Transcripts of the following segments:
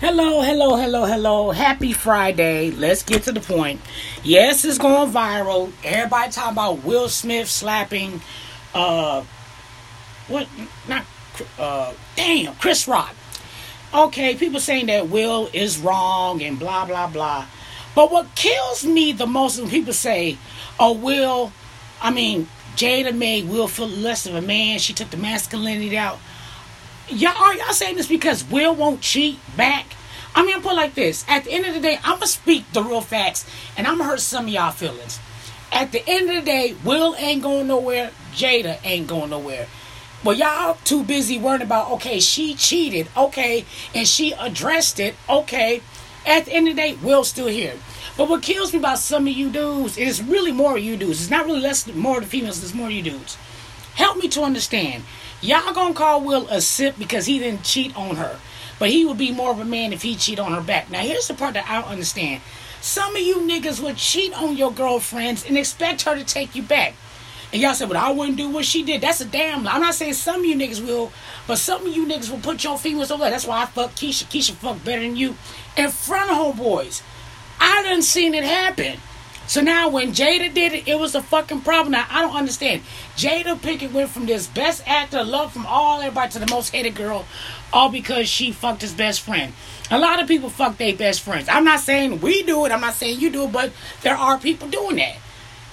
Hello, hello, hello, hello. Happy Friday. Let's get to the point. Yes, it's going viral. Everybody talking about Will Smith slapping uh what not uh damn Chris Rock. Okay, people saying that Will is wrong and blah blah blah. But what kills me the most when people say, "Oh, Will," I mean, Jada made Will feel less of a man. She took the masculinity out. Y'all are y'all saying this because Will won't cheat back? I mean, put like this. At the end of the day, I'm gonna speak the real facts, and I'm gonna hurt some of y'all feelings. At the end of the day, Will ain't going nowhere. Jada ain't going nowhere. But y'all too busy worrying about okay, she cheated, okay, and she addressed it, okay. At the end of the day, Will's still here. But what kills me about some of you dudes is really more you dudes. It's not really less more the females, it's more you dudes. Help me to understand. Y'all gonna call Will a simp because he didn't cheat on her. But he would be more of a man if he cheat on her back. Now here's the part that I don't understand. Some of you niggas would cheat on your girlfriends and expect her to take you back. And y'all said, but I wouldn't do what she did. That's a damn lie. I'm not saying some of you niggas will, but some of you niggas will put your females over. That's why I fuck Keisha. Keisha fuck better than you in front of homeboys. I done seen it happen. So now when Jada did it, it was a fucking problem. Now I don't understand. Jada Pinkett went from this best actor, love from all everybody to the most hated girl, all because she fucked his best friend. A lot of people fuck their best friends. I'm not saying we do it. I'm not saying you do it, but there are people doing that.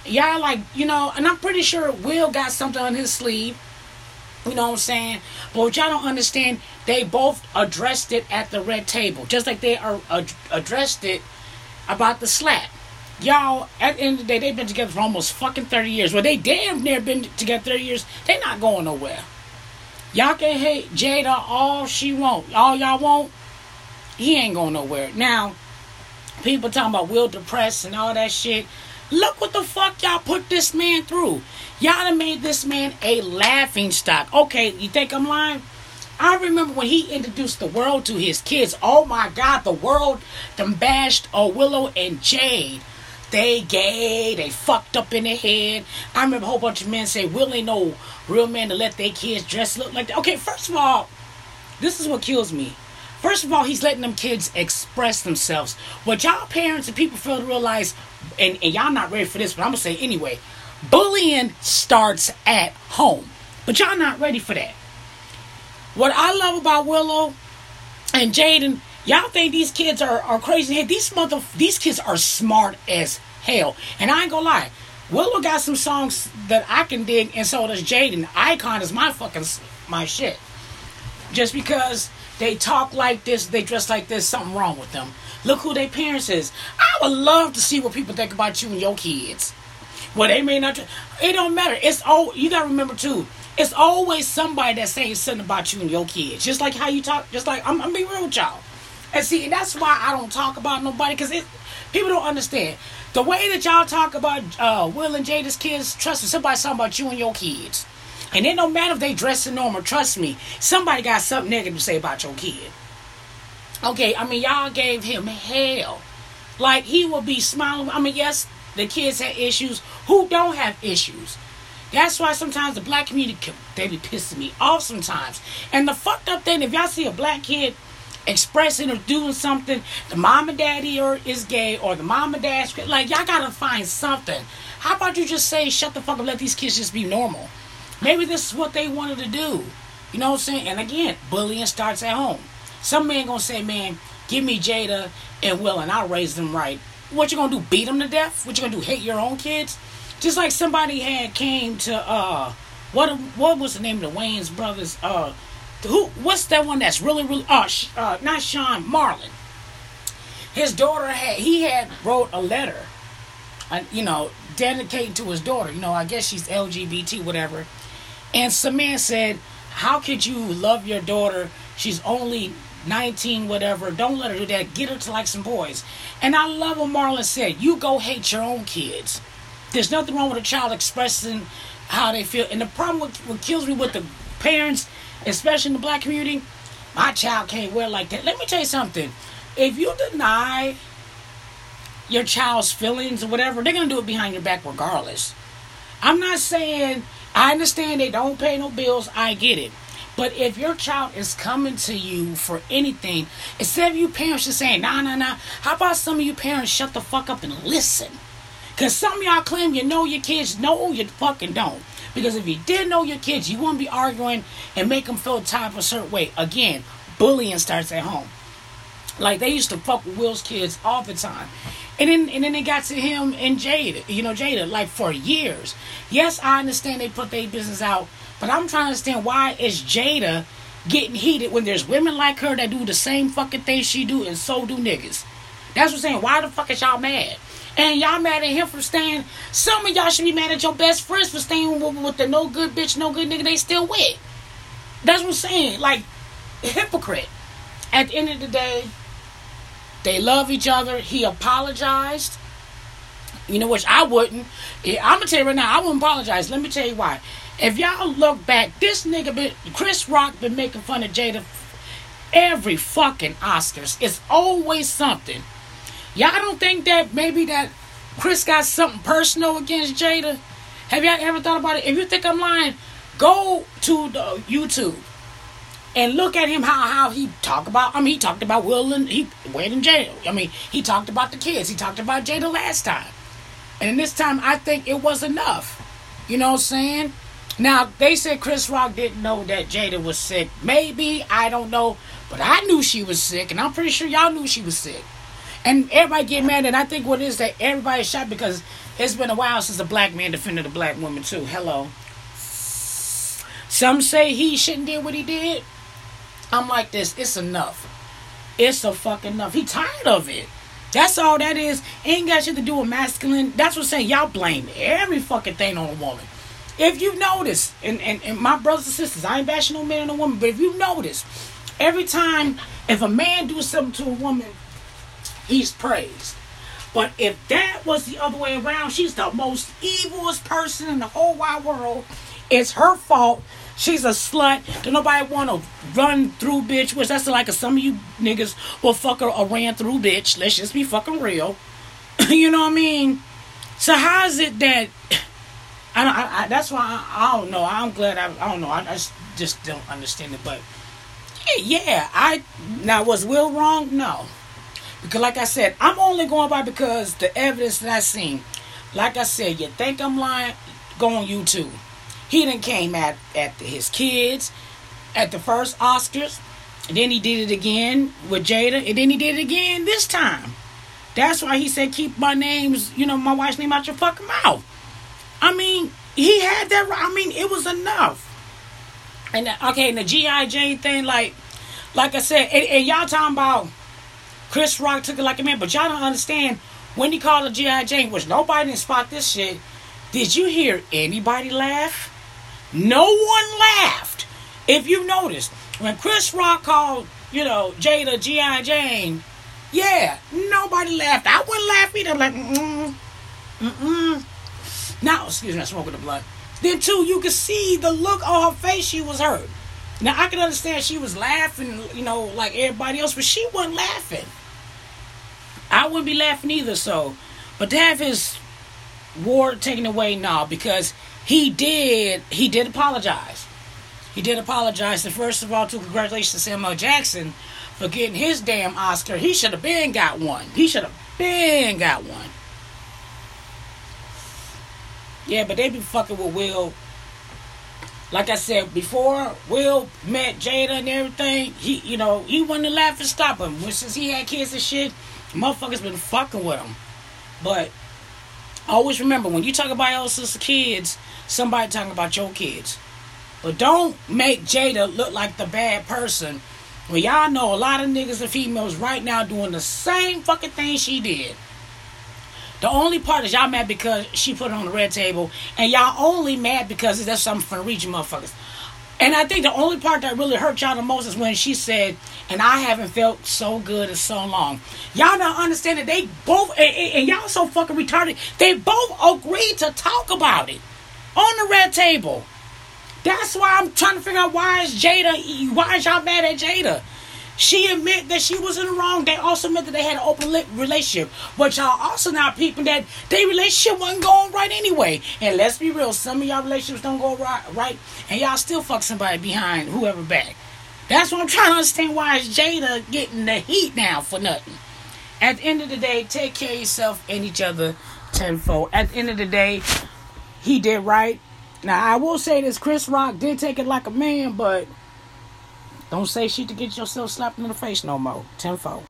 Y'all like, you know, and I'm pretty sure Will got something on his sleeve. You know what I'm saying? But what y'all don't understand, they both addressed it at the red table. Just like they are addressed it about the slap. Y'all, at the end of the day, they've been together for almost fucking 30 years. Well, they damn near been together 30 years. They not going nowhere. Y'all can hate Jada all she want. All y'all want, he ain't going nowhere. Now, people talking about Will depressed and all that shit. Look what the fuck y'all put this man through. Y'all done made this man a laughing stock. Okay, you think I'm lying? I remember when he introduced the world to his kids. Oh my God, the world them bashed oh, Willow and Jade. They gay, they fucked up in their head. I remember a whole bunch of men say, Will ain't no real man to let their kids dress look like that. Okay, first of all, this is what kills me. First of all, he's letting them kids express themselves. What y'all parents and people fail to realize, and, and y'all not ready for this, but I'm gonna say anyway, bullying starts at home. But y'all not ready for that. What I love about Willow and Jaden, y'all think these kids are, are crazy. These mother these kids are smart as hell. And I ain't gonna lie. Willow got some songs that I can dig, and so does Jaden. Icon is my fucking my shit. Just because they talk like this, they dress like this, something wrong with them. Look who their parents is. I would love to see what people think about you and your kids. Well, they may not. It don't matter. It's all you gotta remember too. It's always somebody that's saying something about you and your kids. Just like how you talk. Just like I'm, I'm being real with y'all. And see, and that's why I don't talk about nobody because people don't understand the way that y'all talk about uh, Will and Jada's kids. Trust me, somebody's talking about you and your kids. And it don't matter if they dress in normal. Trust me, somebody got something negative to say about your kid. Okay, I mean y'all gave him hell. Like he will be smiling. I mean, yes, the kids have issues. Who don't have issues? That's why sometimes the black community they be pissing me off sometimes. And the fucked up thing, if y'all see a black kid expressing or doing something, the mom and daddy or is gay or the mom and dad like y'all gotta find something. How about you just say shut the fuck up, let these kids just be normal? Maybe this is what they wanted to do. You know what I'm saying? And again, bullying starts at home. Some man gonna say, man, give me Jada and Will and I'll raise them right. What you gonna do? Beat them to death? What you gonna do? Hate your own kids? Just like somebody had came to uh what what was the name of the Wayans brothers? Uh who what's that one that's really really uh, uh not Shawn Marlon. His daughter had he had wrote a letter uh, you know, dedicated to his daughter. You know, I guess she's LGBT, whatever. And some man said, How could you love your daughter? She's only 19, whatever. Don't let her do that. Get her to like some boys. And I love what Marlon said. You go hate your own kids. There's nothing wrong with a child expressing how they feel. And the problem with, what kills me with the parents, especially in the black community, my child can't wear like that. Let me tell you something. If you deny your child's feelings or whatever, they're gonna do it behind your back regardless. I'm not saying I understand they don't pay no bills, I get it. But if your child is coming to you for anything, instead of you parents just saying, nah, nah, nah, how about some of you parents shut the fuck up and listen? Because some of y'all claim you know your kids. No, you fucking don't. Because if you did know your kids, you wouldn't be arguing and make them feel type a certain way. Again, bullying starts at home. Like they used to fuck with Will's kids all the time. And then and then they got to him and Jada, you know, Jada, like for years. Yes, I understand they put their business out, but I'm trying to understand why is Jada getting heated when there's women like her that do the same fucking thing she do and so do niggas. That's what I'm saying. Why the fuck is y'all mad? And y'all mad at him for staying. Some of y'all should be mad at your best friends for staying with, with the no good bitch, no good nigga they still with. That's what I'm saying. Like, hypocrite. At the end of the day, they love each other. He apologized. You know, which I wouldn't. I'm gonna tell you right now, I wouldn't apologize. Let me tell you why. If y'all look back, this nigga been Chris Rock been making fun of Jada every fucking Oscars. It's always something. Y'all don't think that maybe that Chris got something personal against Jada? Have y'all ever thought about it? If you think I'm lying, go to the YouTube and look at him how how he talked about. I mean, he talked about Will and he went in jail. I mean, he talked about the kids. He talked about Jada last time, and this time I think it was enough. You know what I'm saying? Now they said Chris Rock didn't know that Jada was sick. Maybe I don't know, but I knew she was sick, and I'm pretty sure y'all knew she was sick. And everybody get mad, and I think what is that everybody shot because it's been a while since a black man defended a black woman too. Hello. Some say he shouldn't did what he did. I'm like this. It's enough. It's a fucking enough. He tired of it. That's all that is. Ain't got shit to do with masculine. That's what I'm saying. Y'all blame every fucking thing on a woman. If you notice, and, and, and my brothers and sisters, I ain't bashing no man or a woman, but if you notice, every time if a man do something to a woman, he's praised. But if that was the other way around, she's the most evilest person in the whole wide world. It's her fault She's a slut. Don't nobody want to run through bitch? Which that's like a, some of you niggas will fuck her a ran through bitch. Let's just be fucking real. you know what I mean? So how is it that I don't? I, I, that's why I, I, don't know. I'm glad. I, I don't know. I, just, just don't understand it. But yeah, yeah, I now was Will wrong? No, because like I said, I'm only going by because the evidence that I seen. Like I said, you think I'm lying? Go on YouTube. He then came at, at his kids at the first Oscars. And then he did it again with Jada. And then he did it again this time. That's why he said, keep my names, you know, my wife's name out your fucking mouth. I mean, he had that. I mean, it was enough. And okay, and the GI Jane thing, like, like I said, and, and, y'all talking about Chris Rock took it like a man, but y'all don't understand when he called a GI Jane, which nobody didn't spot this shit. Did you hear anybody laugh? No one laughed. If you noticed, when Chris Rock called, you know, Jada G.I. Jane, yeah, nobody laughed. I wouldn't laugh either. I'm like, mm mm. Now, excuse me, I'm smoking the blunt. Then, too, you could see the look on her face. She was hurt. Now, I can understand she was laughing, you know, like everybody else, but she wasn't laughing. I wouldn't be laughing either, so. But to have his ward taken away, now because he did he did apologize. He did apologize. And first of all, to congratulations to Samuel Jackson for getting his damn Oscar. He should have been got one. He should have been got one. Yeah, but they be fucking with Will. Like I said before, Will met Jada and everything. He, you know, he wasn't laughing stop him. Since he had kids and shit, motherfuckers been fucking with him. But always remember when you talk about else's kids, somebody talking about your kids. But don't make Jada look like the bad person. Well, y'all know a lot of niggas and females right now doing the same fucking thing she did. The only part is y'all mad because she put it on the red table, and y'all only mad because that's something from the region motherfuckers. And I think the only part that really hurt y'all the most is when she said, and I haven't felt so good in so long. Y'all don't understand that they both, and, and y'all so fucking retarded, they both agreed to talk about it on the red table. That's why I'm trying to figure out why is Jada, why is y'all mad at Jada? She admit that she was in the wrong. They also admit that they had an open relationship. But y'all also now people that their relationship wasn't going right anyway. And let's be real, some of y'all relationships don't go right, right and y'all still fuck somebody behind whoever back. That's what I'm trying to understand why is Jada getting the heat now for nothing. At the end of the day, take care of yourself and each other tenfold. At the end of the day, he did right. Now I will say this: Chris Rock did take it like a man, but don't say shit to get yourself slapped in the face no more. Tenfold.